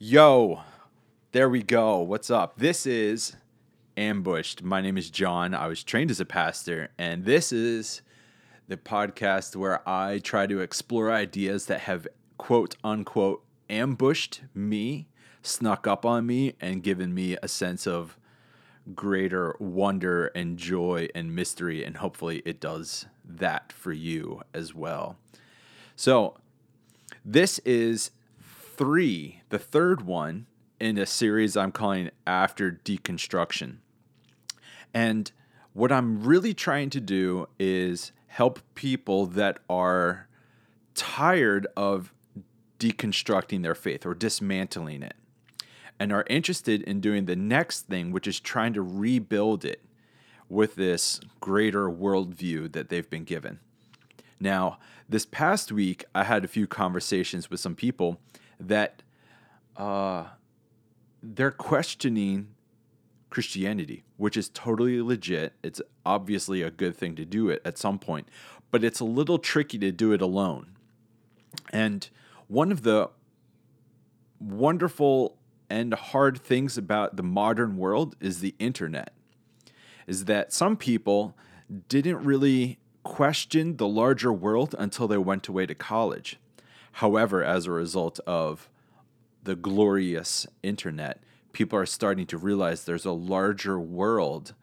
Yo, there we go. What's up? This is Ambushed. My name is John. I was trained as a pastor, and this is the podcast where I try to explore ideas that have quote unquote ambushed me, snuck up on me, and given me a sense of greater wonder and joy and mystery. And hopefully, it does that for you as well. So, this is three, the third one in a series I'm calling After Deconstruction. And what I'm really trying to do is help people that are tired of deconstructing their faith or dismantling it and are interested in doing the next thing, which is trying to rebuild it with this greater worldview that they've been given. Now, this past week, I had a few conversations with some people that uh, they're questioning Christianity, which is totally legit. It's obviously a good thing to do it at some point, but it's a little tricky to do it alone. And one of the wonderful and hard things about the modern world is the internet. Is that some people didn't really question the larger world until they went away to college. However, as a result of the glorious internet, people are starting to realize there's a larger world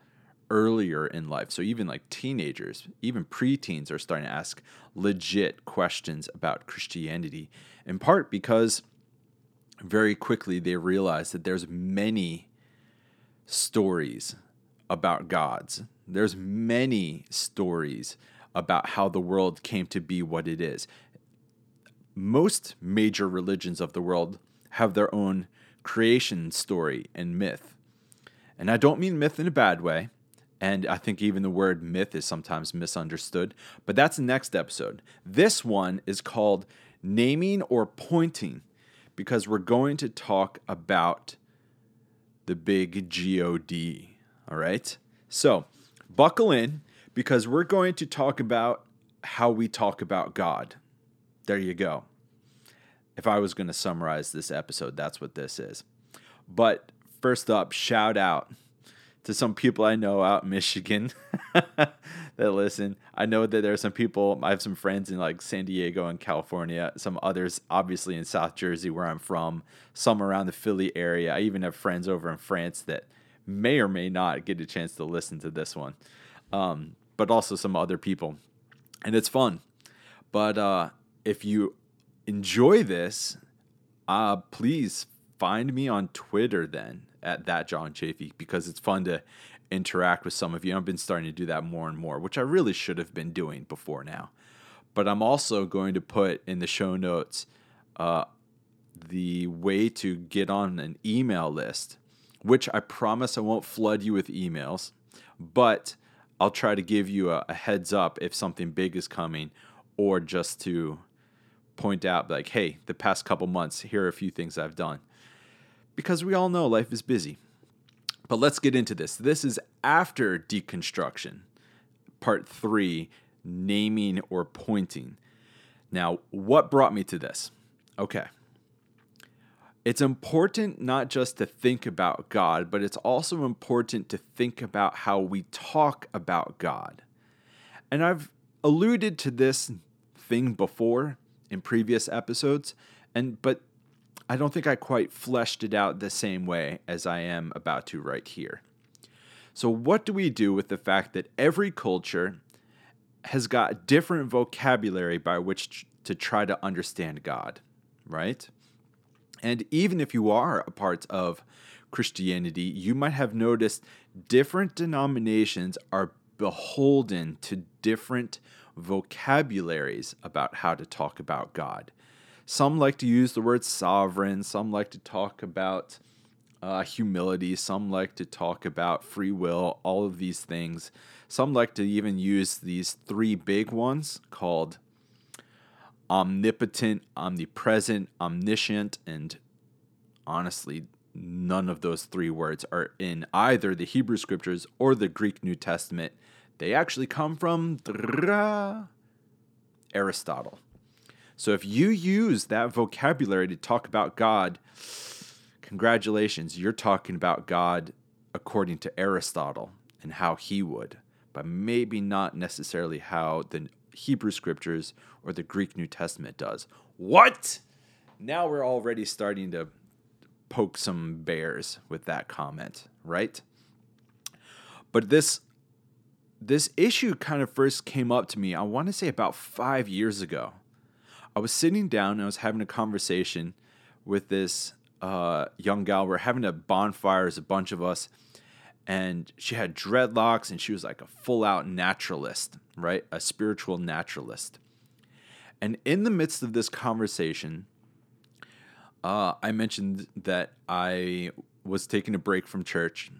earlier in life. So even like teenagers, even preteens are starting to ask legit questions about Christianity, in part because very quickly they realize that there's many stories about gods. There's many stories about how the world came to be what it is most major religions of the world have their own creation story and myth. And I don't mean myth in a bad way. And I think even the word myth is sometimes misunderstood. But that's the next episode. This one is called Naming or Pointing because we're going to talk about the big GOD. All right? So buckle in because we're going to talk about how we talk about God. There you go. If I was going to summarize this episode, that's what this is. But first up, shout out to some people I know out in Michigan that listen. I know that there are some people, I have some friends in like San Diego and California, some others obviously in South Jersey where I'm from, some around the Philly area. I even have friends over in France that may or may not get a chance to listen to this one, um, but also some other people. And it's fun. But uh, if you enjoy this, uh, please find me on Twitter then at that John Chafee because it's fun to interact with some of you. I've been starting to do that more and more, which I really should have been doing before now. But I'm also going to put in the show notes uh, the way to get on an email list, which I promise I won't flood you with emails, but I'll try to give you a, a heads up if something big is coming or just to point out like, hey, the past couple months, here are a few things I've done. Because we all know life is busy. But let's get into this. This is after deconstruction, part three naming or pointing. Now, what brought me to this? Okay. It's important not just to think about God, but it's also important to think about how we talk about God. And I've alluded to this thing before, in previous episodes, and but I don't think I quite fleshed it out the same way as I am about to right here. So, what do we do with the fact that every culture has got different vocabulary by which to try to understand God, right? And even if you are a part of Christianity, you might have noticed different denominations are beholden to different vocabularies about how to talk about God. Some like to use the word sovereign, some like to talk about uh, humility, some like to talk about free will, all of these things. Some like to even use these three big ones called omnipotent, omnipresent, omniscient, and honestly, none of those three words are in either the Hebrew scriptures or the Greek New Testament. They actually come from Aristotle. So if you use that vocabulary to talk about God, congratulations, you're talking about God according to Aristotle and how he would, but maybe not necessarily how the Hebrew scriptures or the Greek New Testament does. What? Now we're already starting to poke some bears with that comment, right? But this this issue kind of first came up to me, I want to say about 5 years ago. I was sitting down and I was having a conversation with this uh, young gal. We're having a bonfire as a bunch of us, and she had dreadlocks and she was like a full out naturalist, right? A spiritual naturalist. And in the midst of this conversation, uh, I mentioned that I was taking a break from church,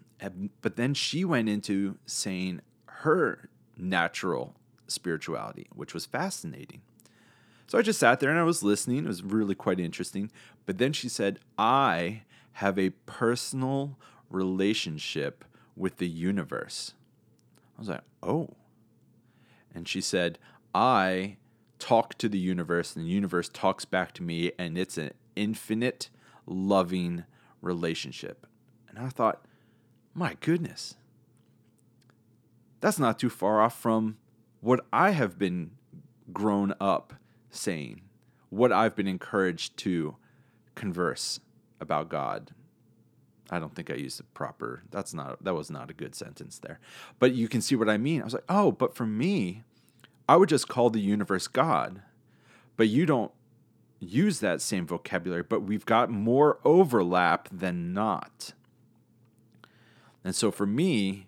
but then she went into saying her natural spirituality, which was fascinating. So I just sat there and I was listening. It was really quite interesting. But then she said, I have a personal relationship with the universe. I was like, oh. And she said, I talk to the universe and the universe talks back to me, and it's an infinite, loving relationship. And I thought, my goodness, that's not too far off from what I have been grown up saying, what I've been encouraged to converse about God. I don't think I used the proper. That's not that was not a good sentence there. But you can see what I mean. I was like, "Oh, but for me, I would just call the universe God." But you don't use that same vocabulary, but we've got more overlap than not. And so for me,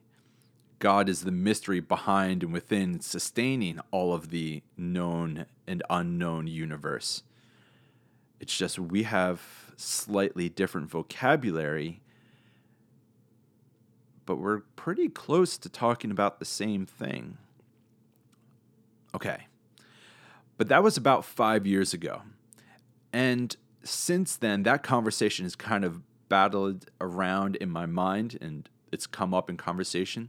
God is the mystery behind and within sustaining all of the known and unknown universe. It's just we have slightly different vocabulary but we're pretty close to talking about the same thing. Okay. But that was about five years ago. And since then, that conversation has kind of battled around in my mind and it's come up in conversation.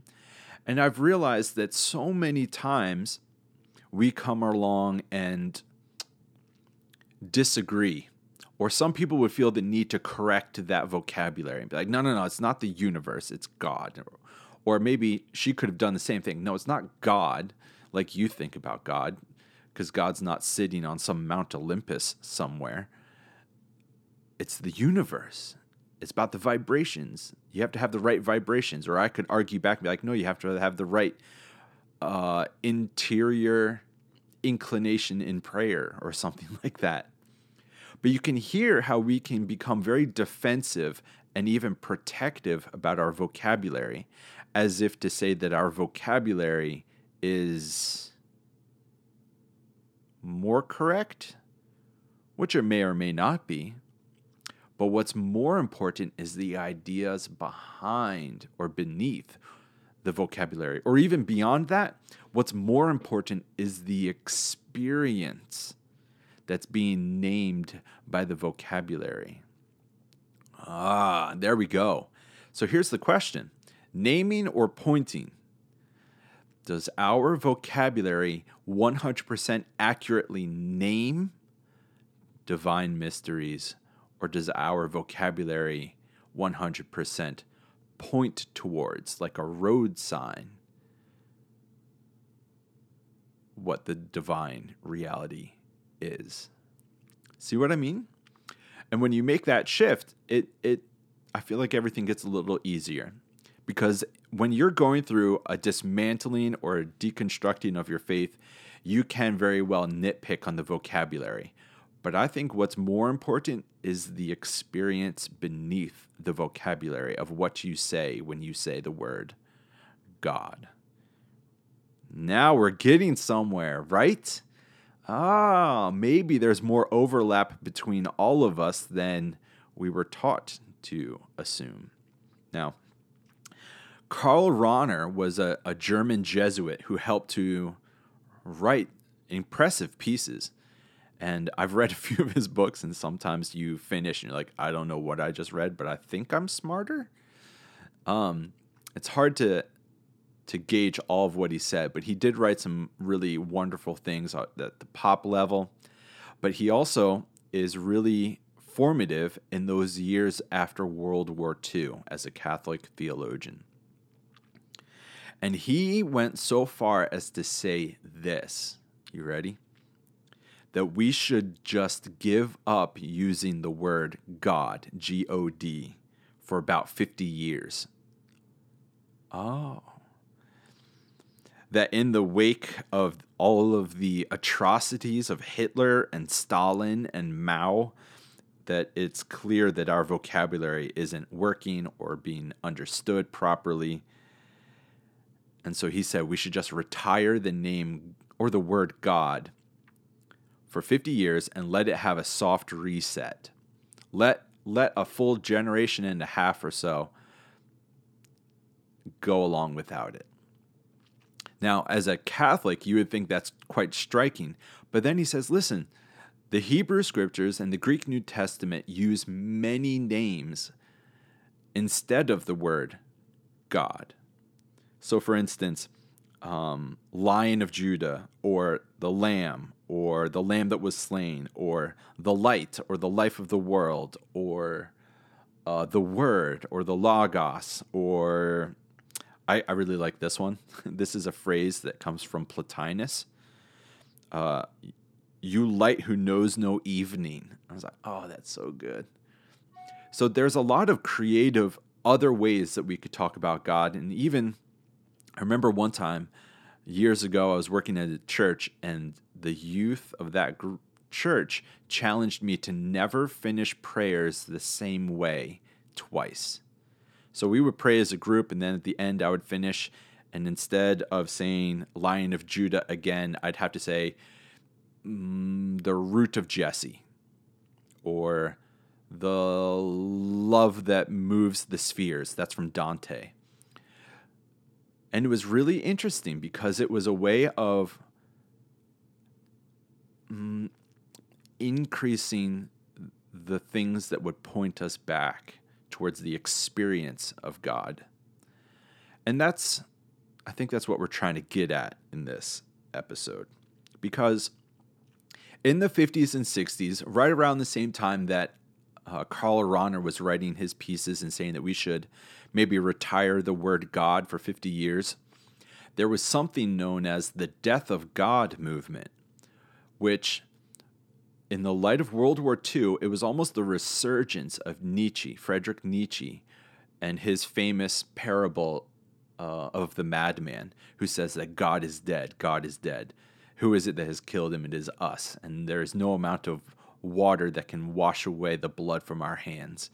And I've realized that so many times we come along and disagree or some people would feel the need to correct that vocabulary and be like, no, no, no, it's not the universe, it's God. Or maybe she could have done the same thing. No, it's not God like you think about God, because God's not sitting on some Mount Olympus somewhere. It's the universe. It's about the vibrations. You have to have the right vibrations. Or I could argue back and be like, no, you have to have the right uh, interior inclination in prayer or something like that. But you can hear how we can become very defensive and even protective about our vocabulary, as if to say that our vocabulary is more correct, which it may or may not be. But what's more important is the ideas behind or beneath the vocabulary, or even beyond that. What's more important is the experience that's being named by the vocabulary. Ah, there we go. So here's the question naming or pointing? Does our vocabulary 100% accurately name divine mysteries, or does our vocabulary 100% point towards, like a road sign, what the divine reality is. See what I mean? And when you make that shift, it it I feel like everything gets a little easier. Because when you're going through a dismantling or a deconstructing of your faith, you can very well nitpick on the vocabulary. But I think what's more important is the experience beneath the vocabulary of what you say when you say the word God. Now we're getting somewhere, right? ah, maybe there's more overlap between all of us than we were taught to assume. Now, Karl Rahner was a, a German Jesuit who helped to write impressive pieces. And I've read a few of his books, and sometimes you finish and you're like, I don't know what I just read, but I think I'm smarter. Um, it's hard to to gauge all of what he said, but he did write some really wonderful things at the pop level. But he also is really formative in those years after World War II as a Catholic theologian. And he went so far as to say this. You ready? That we should just give up using the word God, G O D, for about 50 years. Oh. That in the wake of all of the atrocities of Hitler and Stalin and Mao, that it's clear that our vocabulary isn't working or being understood properly. And so he said we should just retire the name or the word God for 50 years and let it have a soft reset. Let let a full generation and a half or so go along without it. Now, as a Catholic, you would think that's quite striking. But then he says, listen, the Hebrew scriptures and the Greek New Testament use many names instead of the word God. So, for instance, um, Lion of Judah, or the Lamb, or the Lamb that was slain, or the Light, or the Life of the world, or uh, the Word, or the Logos, or I, I really like this one. this is a phrase that comes from Plotinus. Uh, you light who knows no evening. I was like, oh, that's so good. So there's a lot of creative other ways that we could talk about God. And even, I remember one time years ago, I was working at a church, and the youth of that gr- church challenged me to never finish prayers the same way twice. So we would pray as a group, and then at the end, I would finish. And instead of saying Lion of Judah again, I'd have to say, mm, the root of Jesse, or the love that moves the spheres. That's from Dante. And it was really interesting because it was a way of mm, increasing the things that would point us back towards the experience of God. And that's, I think that's what we're trying to get at in this episode. Because in the 50s and 60s, right around the same time that uh, Karl Rahner was writing his pieces and saying that we should maybe retire the word God for 50 years, there was something known as the Death of God movement, which, in the light of World War II, it was almost the resurgence of Nietzsche, Friedrich Nietzsche, and his famous parable uh, of the madman who says that God is dead, God is dead who is it that has killed him? It is us. And there is no amount of water that can wash away the blood from our hands.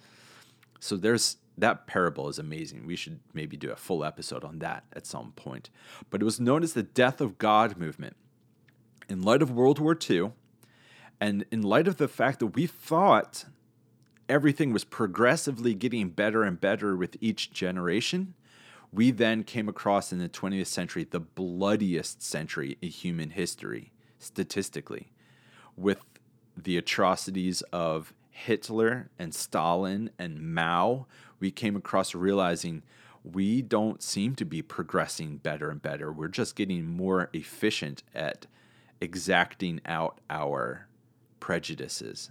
So there's that parable is amazing. We should maybe do a full episode on that at some point. But it was known as the death of God movement. In light of World War II, and in light of the fact that we thought everything was progressively getting better and better with each generation, we then came across in the 20th century the bloodiest century in human history, statistically, with the atrocities of Hitler and Stalin and Mao. We came across realizing we don't seem to be progressing better and better. We're just getting more efficient at exacting out our prejudices.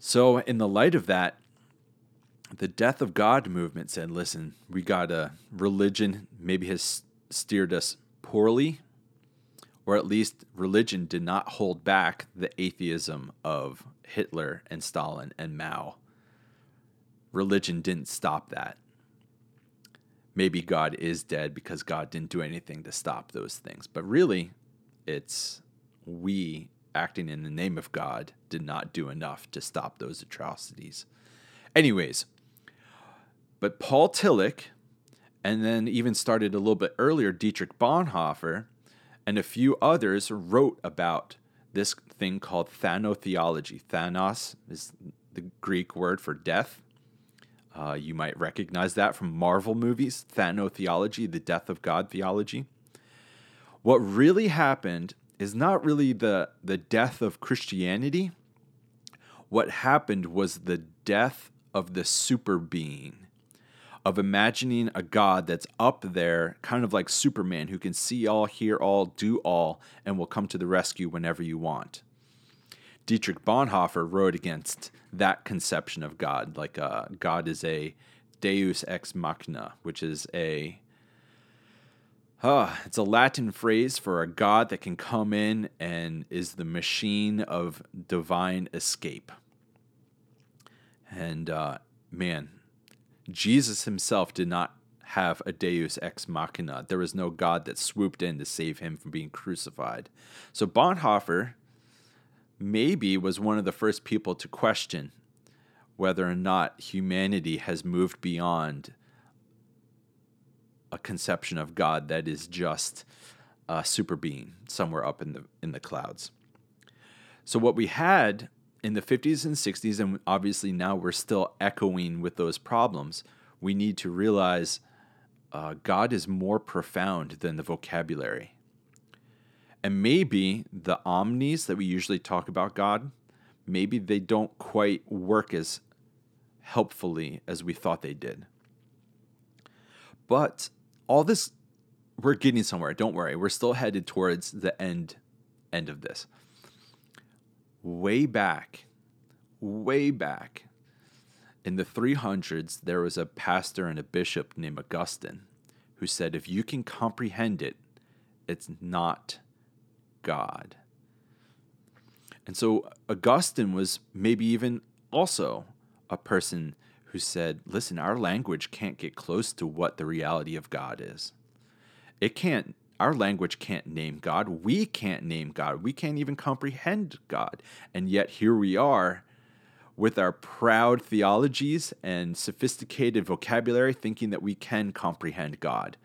So, in the light of that, the death of God movement said, listen, we got a religion maybe has steered us poorly, or at least religion did not hold back the atheism of Hitler and Stalin and Mao. Religion didn't stop that. Maybe God is dead because God didn't do anything to stop those things. But really, it's we acting in the name of God did not do enough to stop those atrocities. Anyways, but Paul Tillich, and then even started a little bit earlier, Dietrich Bonhoeffer, and a few others wrote about this thing called thanotheology. Thanos is the Greek word for death. Uh, you might recognize that from Marvel movies, thanotheology, the death of God theology. What really happened is not really the, the death of Christianity. What happened was the death of the super being of imagining a God that's up there, kind of like Superman, who can see all, hear all, do all, and will come to the rescue whenever you want. Dietrich Bonhoeffer wrote against that conception of God. Like uh, God is a deus ex machina, which is a uh, it's a Latin phrase for a God that can come in and is the machine of divine escape. And uh, man, Jesus himself did not have a deus ex machina. There was no God that swooped in to save him from being crucified. So Bonhoeffer maybe was one of the first people to question whether or not humanity has moved beyond a conception of God that is just a super being somewhere up in the in the clouds. So what we had in the 50s and 60s and obviously now we're still echoing with those problems, we need to realize uh, God is more profound than the vocabulary. And maybe the omnis that we usually talk about God, maybe they don't quite work as helpfully as we thought they did. But all this, we're getting somewhere. Don't worry. We're still headed towards the end end of this. Way back, way back in the 300s, there was a pastor and a bishop named Augustine who said, if you can comprehend it, it's not God. And so Augustine was maybe even also a person who said, listen, our language can't get close to what the reality of God is. It can't, our language can't name God. We can't name God. We can't even comprehend God. And yet here we are with our proud theologies and sophisticated vocabulary thinking that we can comprehend God.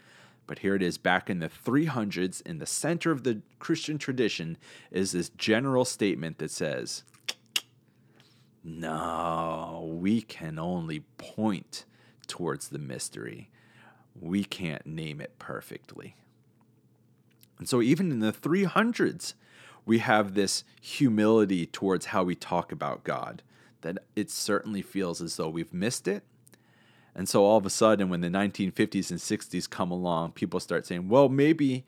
But here it is back in the 300s, in the center of the Christian tradition, is this general statement that says, no, we can only point towards the mystery. We can't name it perfectly. And so, even in the 300s, we have this humility towards how we talk about God, that it certainly feels as though we've missed it. And so, all of a sudden, when the 1950s and 60s come along, people start saying, well, maybe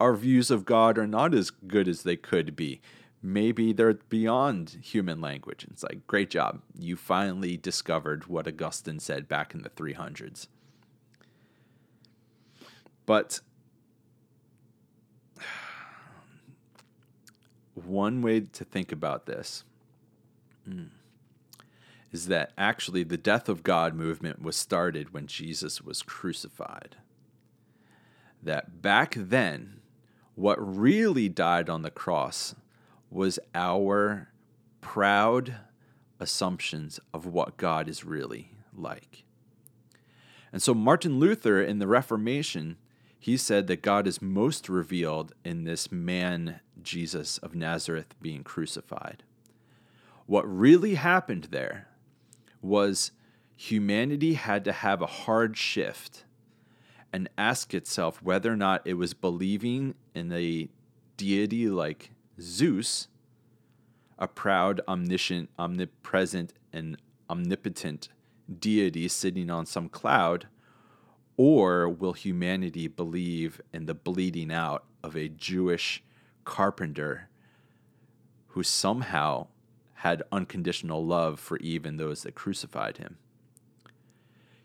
our views of God are not as good as they could be maybe they're beyond human language. And It's like, great job. You finally discovered what Augustine said back in the 300s. But one way to think about this mm, is that actually the death of God movement was started when Jesus was crucified. That back then, what really died on the cross was our proud assumptions of what God is really like. And so Martin Luther in the Reformation, he said that God is most revealed in this man Jesus of Nazareth being crucified. What really happened there was humanity had to have a hard shift and ask itself whether or not it was believing in a deity like Zeus, a proud, omniscient, omnipresent, and omnipotent deity sitting on some cloud, or will humanity believe in the bleeding out of a Jewish carpenter who somehow had unconditional love for even those that crucified him?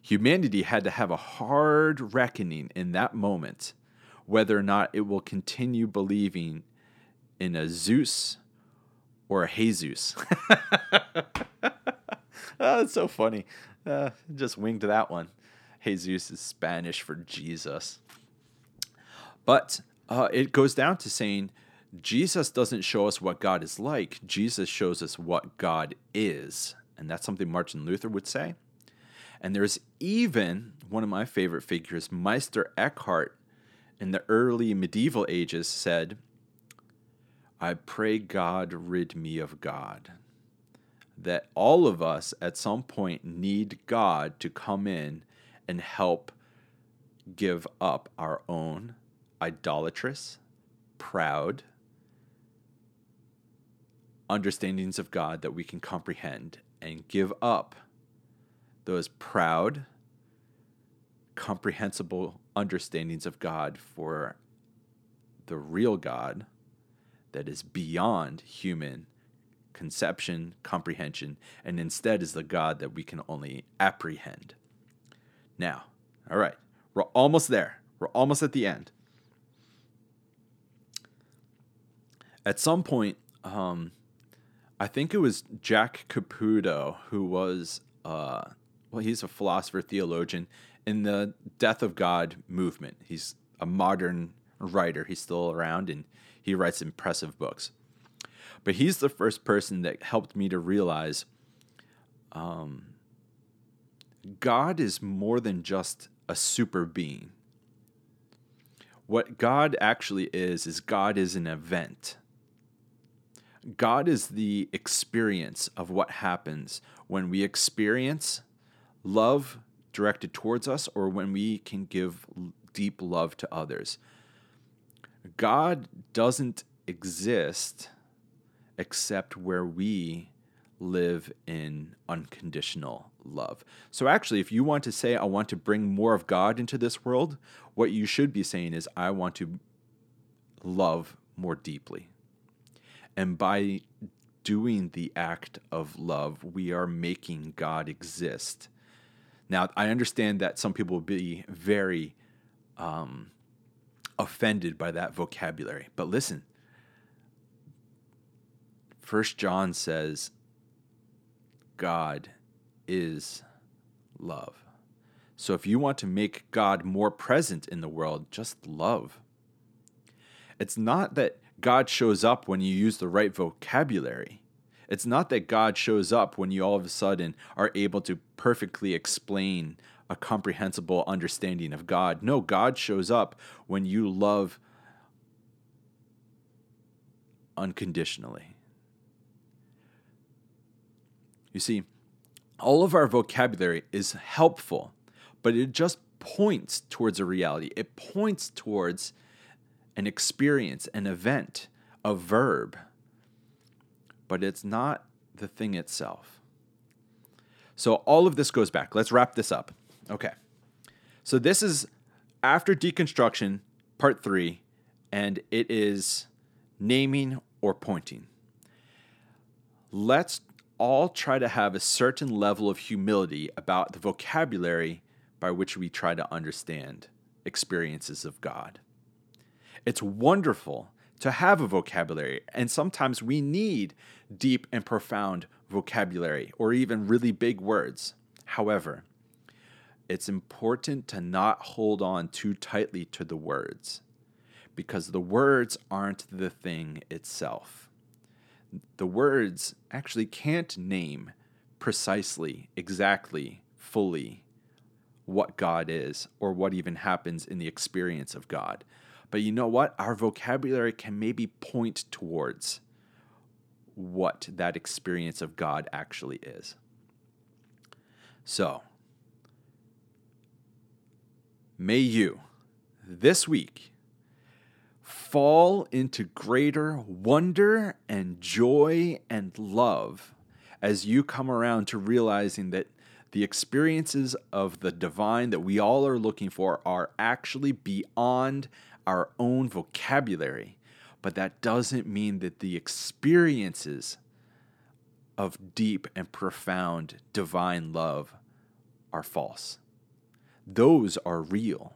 Humanity had to have a hard reckoning in that moment whether or not it will continue believing in a Zeus or a Jesus. oh, that's so funny. Uh, just winged that one. Jesus is Spanish for Jesus. But uh, it goes down to saying Jesus doesn't show us what God is like, Jesus shows us what God is. And that's something Martin Luther would say. And there's even one of my favorite figures, Meister Eckhart, in the early medieval ages, said, I pray God rid me of God. That all of us at some point need God to come in and help give up our own idolatrous, proud understandings of God that we can comprehend and give up those proud, comprehensible understandings of God for the real God that is beyond human conception, comprehension, and instead is the God that we can only apprehend. Now, all right, we're almost there. We're almost at the end. At some point, um, I think it was Jack Caputo who was, uh, well, he's a philosopher, theologian in the Death of God movement. He's a modern writer. He's still around and he writes impressive books. But he's the first person that helped me to realize um, God is more than just a super being. What God actually is, is God is an event. God is the experience of what happens when we experience love directed towards us or when we can give deep love to others. God doesn't exist except where we live in unconditional love. So, actually, if you want to say, I want to bring more of God into this world, what you should be saying is, I want to love more deeply. And by doing the act of love, we are making God exist. Now, I understand that some people will be very um, offended by that vocabulary, but listen. First John says, God is love. So if you want to make God more present in the world, just love. It's not that God shows up when you use the right vocabulary. It's not that God shows up when you all of a sudden are able to perfectly explain a comprehensible understanding of God. No, God shows up when you love unconditionally. You see, all of our vocabulary is helpful, but it just points towards a reality. It points towards an experience, an event, a verb, but it's not the thing itself. So all of this goes back. Let's wrap this up. Okay. So this is after deconstruction, part three, and it is naming or pointing. Let's all try to have a certain level of humility about the vocabulary by which we try to understand experiences of God. It's wonderful to have a vocabulary, and sometimes we need deep and profound vocabulary or even really big words. However, it's important to not hold on too tightly to the words because the words aren't the thing itself the words actually can't name precisely, exactly, fully what God is or what even happens in the experience of God. But you know what? Our vocabulary can maybe point towards what that experience of God actually is. So, may you this week fall into greater wonder and joy and love as you come around to realizing that the experiences of the divine that we all are looking for are actually beyond our own vocabulary. But that doesn't mean that the experiences of deep and profound divine love are false. Those are real.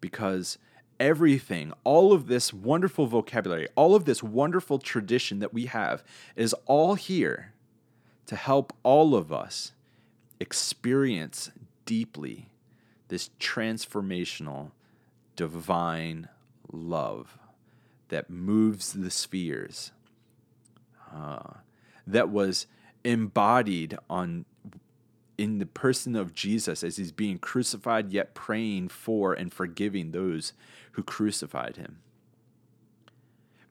Because everything, all of this wonderful vocabulary, all of this wonderful tradition that we have is all here to help all of us experience deeply this transformational, divine love that moves the spheres, uh, that was embodied on in the person of Jesus as he's being crucified, yet praying for and forgiving those who crucified him.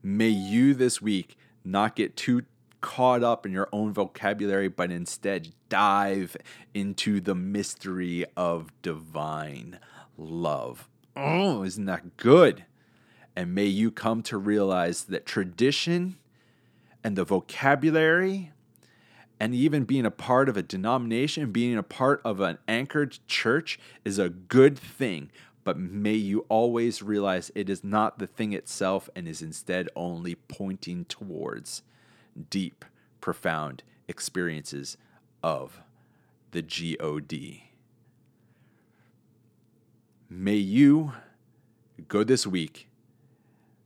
May you this week not get too caught up in your own vocabulary, but instead dive into the mystery of divine love. Oh, isn't that good? And may you come to realize that tradition and the vocabulary and even being a part of a denomination, being a part of an anchored church is a good thing. But may you always realize it is not the thing itself and is instead only pointing towards deep, profound experiences of the God. May you go this week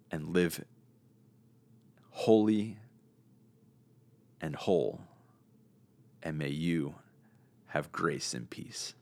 and live holy and whole, and may you have grace and peace.